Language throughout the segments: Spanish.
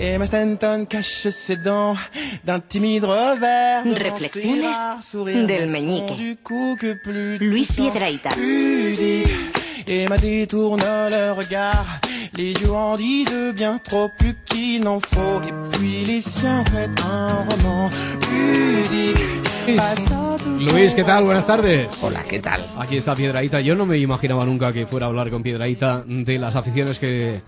Et ma Stanton cache ses dents d'un timide revers. devant Reflexiones del meñique. Luis touchant, Piedrahita. pudique. Et ma détourne le regard. Les yeux en disent bien trop plus qu'il n'en faut. Et puis les siens se mettent un roman pudique. Passant tout Luis, ¿qué tal? Buenas tardes. Hola, ¿qué tal? Aquí está Piedraíta. Yo no me imaginaba nunca que fuera a hablar con Piedraíta de las aficiones que,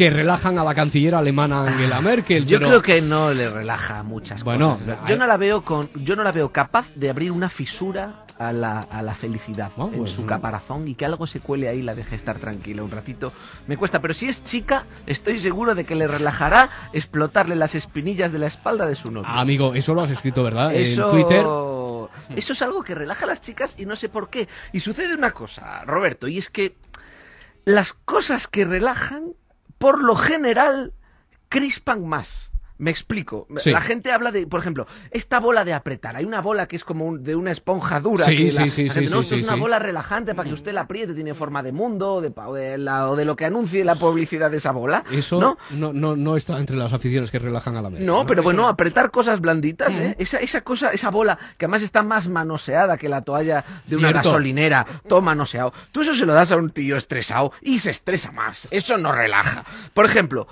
que relajan a la canciller alemana Angela Merkel. Yo pero- creo que no le relaja muchas Bueno, cosas. Yo no la veo con, yo no la veo capaz de abrir una fisura a la, a la felicidad Oh, en pues, su caparazón y que algo se cuele ahí y la deje estar tranquila un ratito. Me cuesta, pero si es chica, estoy seguro de que le relajará explotarle las espinillas de la espalda de su novio. Ah, amigo, eso lo has escrito, ¿verdad? Eso, En Twitter. eso es algo que relaja a las chicas y no sé por qué. Y sucede una cosa, Roberto, y es que las cosas que relajan, por lo general, crispan más. Me explico. Sí. La gente habla de, por ejemplo, esta bola de apretar. Hay una bola que es como un- de una esponja dura. Sí, que la- sí, sí, la gente, sí, no, sí, esto es sí, una sí. bola relajante para que usted la apriete. Tiene forma de mundo o de, o de la- o de lo que anuncie la publicidad de esa bola. Eso ¿no? no, no, no está entre las aficiones que relajan a la Merkel. No, pero bueno, apretar cosas blanditas, ¿eh? Esa, esa cosa, esa bola, que además está más manoseada que la toalla de una Cierto. gasolinera, todo manoseado. Tú eso se lo das a un tío estresado y se estresa más. Eso no relaja. Por ejemplo,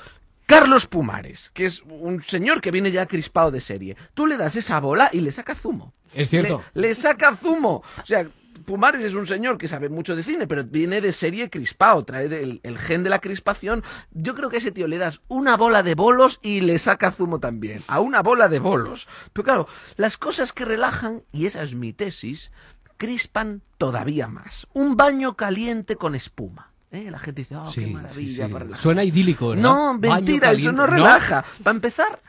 Carlos Pumares, que es un señor que viene ya crispado de serie. Tú le das esa bola y le saca zumo. Es cierto. Le, le saca zumo. O sea, Pumares es un señor que sabe mucho de cine, pero viene de serie crispado, trae el, el gen de la crispación. Yo creo que a ese tío le das una bola de bolos y le saca zumo también. A una bola de bolos. Pero claro, las cosas que relajan, y esa es mi tesis, crispan todavía más. Un baño caliente con espuma. ¿Eh? La gente dice, oh, Sí, qué sí, maravilla sí. para relajar. Suena idílico. No, Baño mentira, eso no relaja. Para empezar,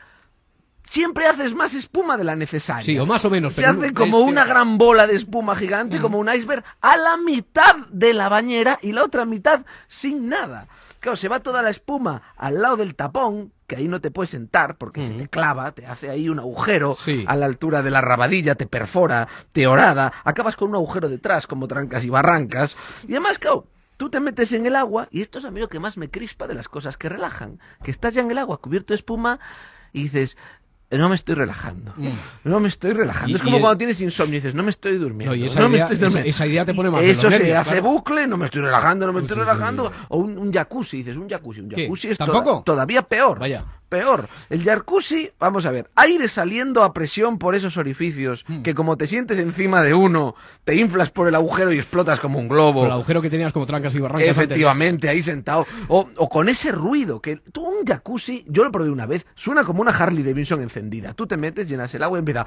siempre haces más espuma de la necesaria. Sí, o más o menos. Se pero no- hace como es una gran bola de espuma gigante, como un iceberg, a la mitad de la bañera y la otra mitad sin nada. Claro, se va toda la espuma al lado del tapón, que ahí no te puedes sentar porque se Ujú. te clava, te hace ahí un agujero Sí. a la altura de la rabadilla, te perfora, te horada, acabas con un agujero detrás como trancas y barrancas. Y además, claro, tú te metes en el agua y esto es a mí lo que más me crispa de las cosas que relajan, que estás ya en el agua cubierto de espuma y dices, no me estoy relajando, Mm. no me estoy relajando. Y- es como y- cuando tienes insomnio y dices, no me estoy durmiendo. No, y esa no me estoy durmiendo. esa idea te pone más Eso se hace claro. bucle, no me estoy relajando, no me estoy sí, relajando. sí. O un, un jacuzzi, dices, un jacuzzi, un ¿Qué? jacuzzi es todavía peor. Vaya. Peor. El jacuzzi, vamos a ver, aire saliendo a presión por esos orificios, Mm. que como te sientes encima de uno, te inflas por el agujero y explotas como un globo. Por el agujero que tenías como trancas y barrancas. antes. Efectivamente, ahí sentado. O, o con ese ruido, que tú un jacuzzi, yo lo probé una vez, suena como una Harley Davidson encendida. Tú te metes, llenas el agua y empieza...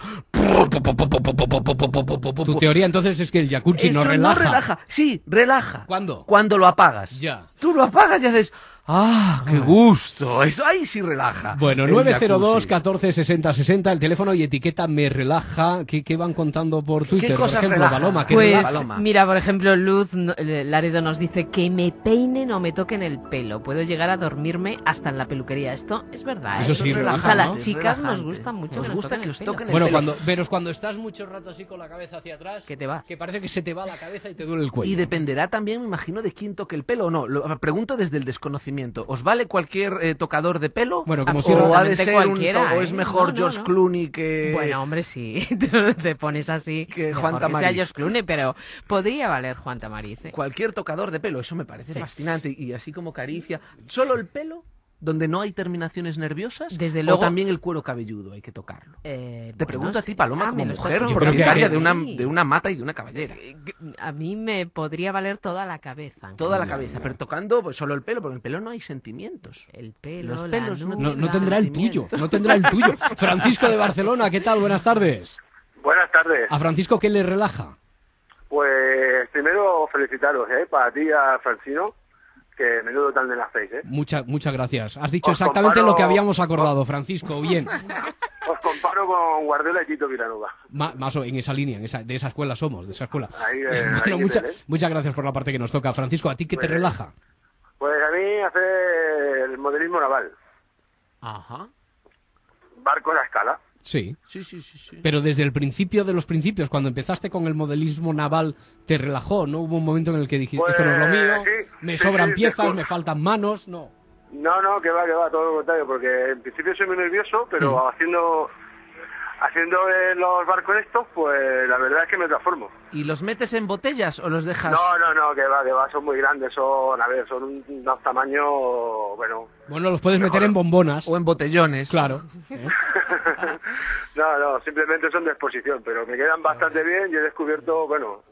Tu teoría entonces es que el jacuzzi Eso no relaja. relaja. Sí, relaja. ¿Cuándo? Cuando lo apagas. Ya. Tú lo apagas y haces... ¡Ah, qué Ah. gusto! Eso ahí sí relaja. Bueno, el 902 jacuzzi. 14 60 60, el teléfono y etiqueta me relaja. ¿Qué, qué van contando por Twitter? por cosas ejemplo, relajan? Paloma, ¿qué Pues? Paloma. mira, por ejemplo, Luz eh, Laredo nos dice que me peinen o me toquen el pelo. Puedo llegar a dormirme hasta en la peluquería. Esto es verdad. Eso ¿eh? sí, O sea, relaja, a las chicas nos gusta mucho Nos que nos gusta toquen que el pelo. toquen el Bueno, pelo. cuando, pero cuando estás mucho rato así con la cabeza hacia atrás, Que te vas. que parece que se te va la cabeza y te duele el cuello. Y dependerá también, me imagino, de quién toque el pelo o no. Lo pregunto desde el desconocimiento. ¿Os vale cualquier eh, tocador de pelo? Bueno, como o si ha de ser un o ¿eh? es mejor No, no, George no. Clooney que Bueno, hombre, sí. Te pones así. Que Juan que sea Tamariz. George Clooney, pero podría valer Juan Tamariz. ¿eh? cualquier tocador de pelo? Eso me parece Sí. fascinante y así como caricia. ¿Solo el pelo? Donde no hay terminaciones nerviosas? Desde ¿O luego- también el cuero cabelludo hay que tocarlo? Eh, Te bueno, pregunto a ti, Paloma, Ah, como mujer propietaria de una, de una mata y de una cabellera. Eh, A mí me podría valer toda la cabeza. Toda la cabeza, pero tocando pues, solo el pelo, porque en el pelo no hay sentimientos. El pelo, Los la pelos no No, tendrá el tuyo, no tendrá el tuyo. Francisco de Barcelona, ¿qué tal? Buenas tardes. Buenas tardes. ¿A Francisco qué le relaja? Pues primero felicitaros, ¿eh? Para ti, a Francino, que menudo tal de las seis, ¿eh? Muchas, muchas gracias. Has dicho Os exactamente comparo- lo que habíamos acordado, Francisco. Bien. Os comparo con Guardiola y Tito Vilanova. Ma- más o en esa línea, en esa, de esa escuela somos, de esa escuela. Ahí, eh, bueno, mucha- ¿eh? muchas gracias por la parte que nos toca. Francisco, ¿a ti qué te Pues- relaja? Pues a mí hacer el modelismo naval, Ajá. barco a la escala. Sí. Sí, sí, sí, sí. Pero desde el principio de los principios, cuando empezaste con el modelismo naval, te relajó, ¿no? Hubo un momento en el que dijiste, Pues, esto no es lo mío, sí, me sí, sobran sí, piezas, me faltan manos, no. No, no, que va, que va, todo lo contrario, porque en principio soy muy nervioso, pero Mm. haciendo haciendo eh, los barcos estos, pues la verdad es que me transformo. ¿Y los metes en botellas o los dejas...? No, no, no, que va, que va, son muy grandes, son, a ver, son un, un tamaño, bueno... Bueno, los puedes meter en bombonas. O en botellones. Claro. ¿eh? No, no, simplemente son de exposición, pero me quedan bastante bien y he descubierto, bueno,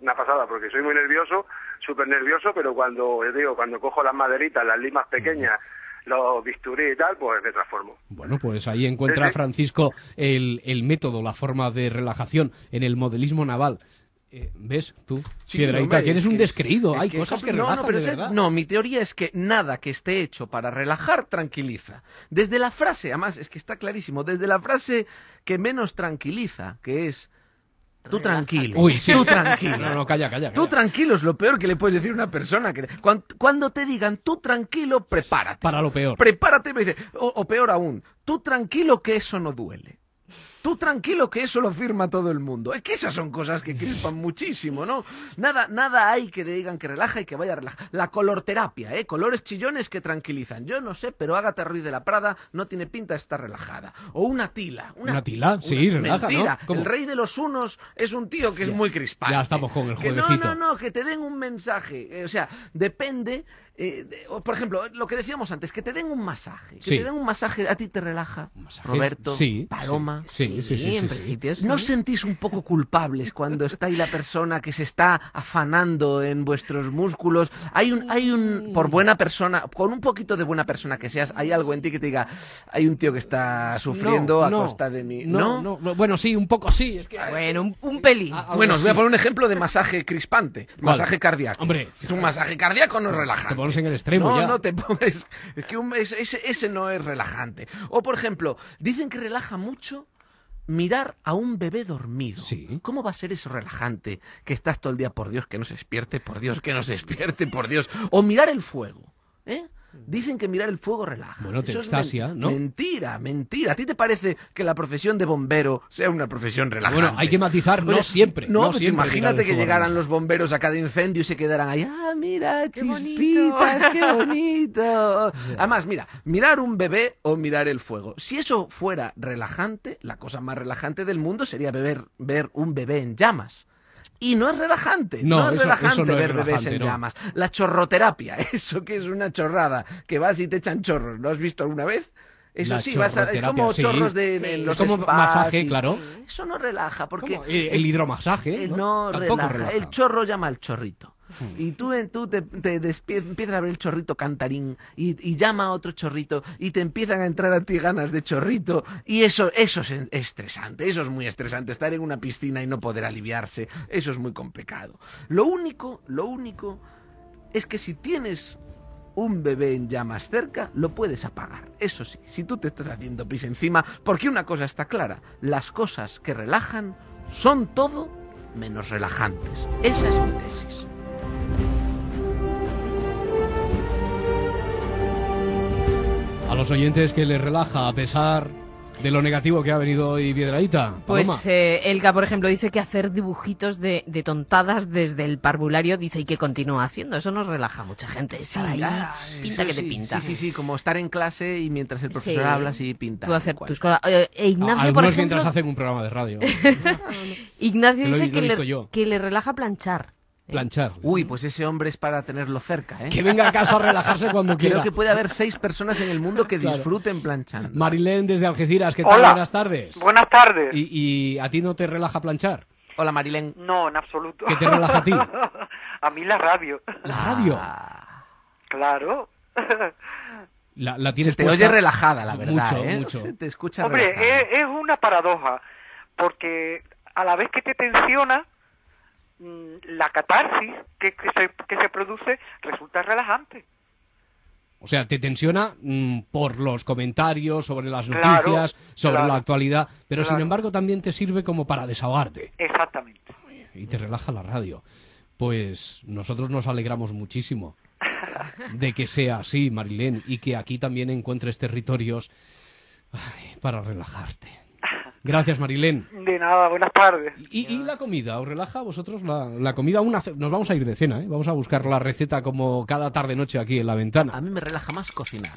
una pasada, porque soy muy nervioso, súper nervioso, pero cuando, yo digo, cuando cojo las maderitas, las limas pequeñas, los bisturí y tal, pues me transformo. Bueno, pues ahí encuentra. Francisco el, el método, la forma de relajación en el modelismo naval. Eh, ¿Ves tú, Sí, Piedrahíta, hombre, que eres es un que- descreído? es Hay que- cosas que no, relajan no, pero de es- verdad. no, mi teoría es que nada que esté hecho para relajar tranquiliza. Desde la frase, además, es que está clarísimo, desde la frase que menos tranquiliza, que es tú tranquilo, Uy, sí. tú tranquilo. No, no, calla, calla. Tú tranquilo es lo peor que le puedes decir a una persona. Que, cuando, te digan tú tranquilo, prepárate. Para lo peor. Prepárate, me dice, o, o peor aún, tú tranquilo que eso no duele. Tú tranquilo que eso lo firma todo el mundo. Es que esas son cosas que crispan muchísimo, ¿no? Nada, nada hay que le digan que relaja y que vaya a relajar. La colorterapia, ¿eh? Colores chillones que tranquilizan. Yo no sé, pero Agatha Ruiz de la Prada no tiene pinta de estar relajada. O una tila. Una, ¿Una tila? Sí, relaja, Mentira. ¿no? El rey de los unos es un tío que es muy crispante. ya estamos con el Que no, jueguecito. no, no, que te den un mensaje. Eh, o sea, depende. eh, de- o, por ejemplo, lo que decíamos antes, que te den un masaje. Que Sí. te den un masaje, ¿a ti te relaja? ¿Un masaje? Roberto, Sí, Paloma. Sí, sí, sí, sí, en sí. principio sí. ¿No os sentís un poco culpables cuando está ahí la persona que se está afanando en vuestros músculos? Hay un, hay un, por buena persona, con un poquito de buena persona que seas, hay algo en ti que te diga, hay un tío que está sufriendo a No, costa de mí. No, no, no, bueno, sí, un poco sí. Es que... Bueno, un, un pelín. Bueno, os voy a poner un ejemplo de masaje crispante, masaje cardíaco. Hombre. un masaje cardíaco no es relajante. Te pones en el extremo no, ya. No, te pones. Es que un- ese- ese no es relajante. O por ejemplo, dicen que relaja mucho mirar a un bebé dormido. Sí. ¿Cómo va a ser eso relajante? Que estás todo el día, por Dios, que no se despierte, por Dios, que no se despierte, por Dios. O mirar el fuego, ¿eh? Dicen que mirar el fuego relaja. Bueno, te Eso es extasia, men- ¿no? Mentira, mentira. ¿A ti te parece que la profesión de bombero sea una profesión relajante? Bueno, hay que matizar, no Oye, siempre, No, no pero siempre mirar imagínate que llegaran los bomberos a cada incendio y se quedaran ahí. Ah, mira, Qué bonito". chispitas, qué bonito. Además, mira, mirar un bebé o mirar el fuego. Si eso fuera relajante, la cosa más relajante del mundo sería beber, ver un bebé en llamas. Y no es relajante, No, no, es eso- relajante eso no es ver bebés relajante, en no. llamas. La chorroterapia, eso que es una chorrada, que vas y te echan chorros, ¿lo has visto alguna vez? Eso La sí, vas a, es como sí. chorros de, Sí. de Es los como spas masaje, y- claro. Eso no relaja, porque ¿Cómo? El, el hidromasaje. eh, ¿no? relaja. relaja. El chorro llama al chorrito. Y tú, tú te, te empiezas a ver el chorrito cantarín y, y llama a otro chorrito y te empiezan a entrar a ti ganas de chorrito y eso, eso es estresante, eso es muy estresante, estar en una piscina y no poder aliviarse, eso es muy complicado. Lo único, lo único es que si tienes un bebé en llamas cerca, lo puedes apagar. Eso sí, si tú te estás haciendo pis encima, porque una cosa está clara, las cosas que relajan son todo menos relajantes. Esa es mi tesis. Los oyentes que les relaja a pesar de lo negativo que ha venido hoy Piedraíta. Pues eh, Elga, por ejemplo, dice que hacer dibujitos de, de tontadas desde el parvulario, dice, y que continúa haciendo. Eso nos relaja a mucha gente. Estar ahí, Ah, pinta eso que te sí, pinta. Sí, sí, sí, como estar en clase y mientras el profesor Sí. habla, sí, pinta. Tú hacer cual. tus cosas. Eh, e Ignacio, A- por Algunos ejemplo, mientras hacen un programa de radio. Ignacio Que lo dice lo que, visto le, yo. que le relaja planchar. ¿Eh? Planchar. Uy, pues ese hombre es para tenerlo cerca, ¿eh? Que venga a casa a relajarse cuando quiera. Creo que puede haber seis personas en el mundo que Claro. disfruten planchando. Marilén desde Algeciras, ¿qué tal? Hola. Buenas tardes. Buenas tardes. ¿Y, y a ti no te relaja planchar? Hola, Marilén. No, en absoluto. ¿Qué te relaja a ti? a mí la radio. ¿La radio? Ah, Claro. La, la se tienes te puesta- oye relajada, la verdad, Mucho, ¿eh? mucho. Se te escucha Hombre, relajada. es, es una paradoja, porque a la vez que te tensiona, la catarsis que, que, se, que se produce resulta relajante. O sea, te tensiona mm, por los comentarios sobre las Claro, noticias, sobre claro. la actualidad, pero sin embargo también te sirve como para desahogarte Exactamente. y te relaja la radio. Pues nosotros nos alegramos muchísimo de que sea así, Marilén, y que aquí también encuentres territorios ay, para relajarte. Gracias, Marilén. De nada, buenas tardes. ¿Y, y la comida? ¿Os relaja a vosotros la, la comida? Una, nos vamos a ir de cena, ¿eh? Vamos a buscar la receta como cada tarde-noche aquí en la ventana. A mí me relaja más cocinar.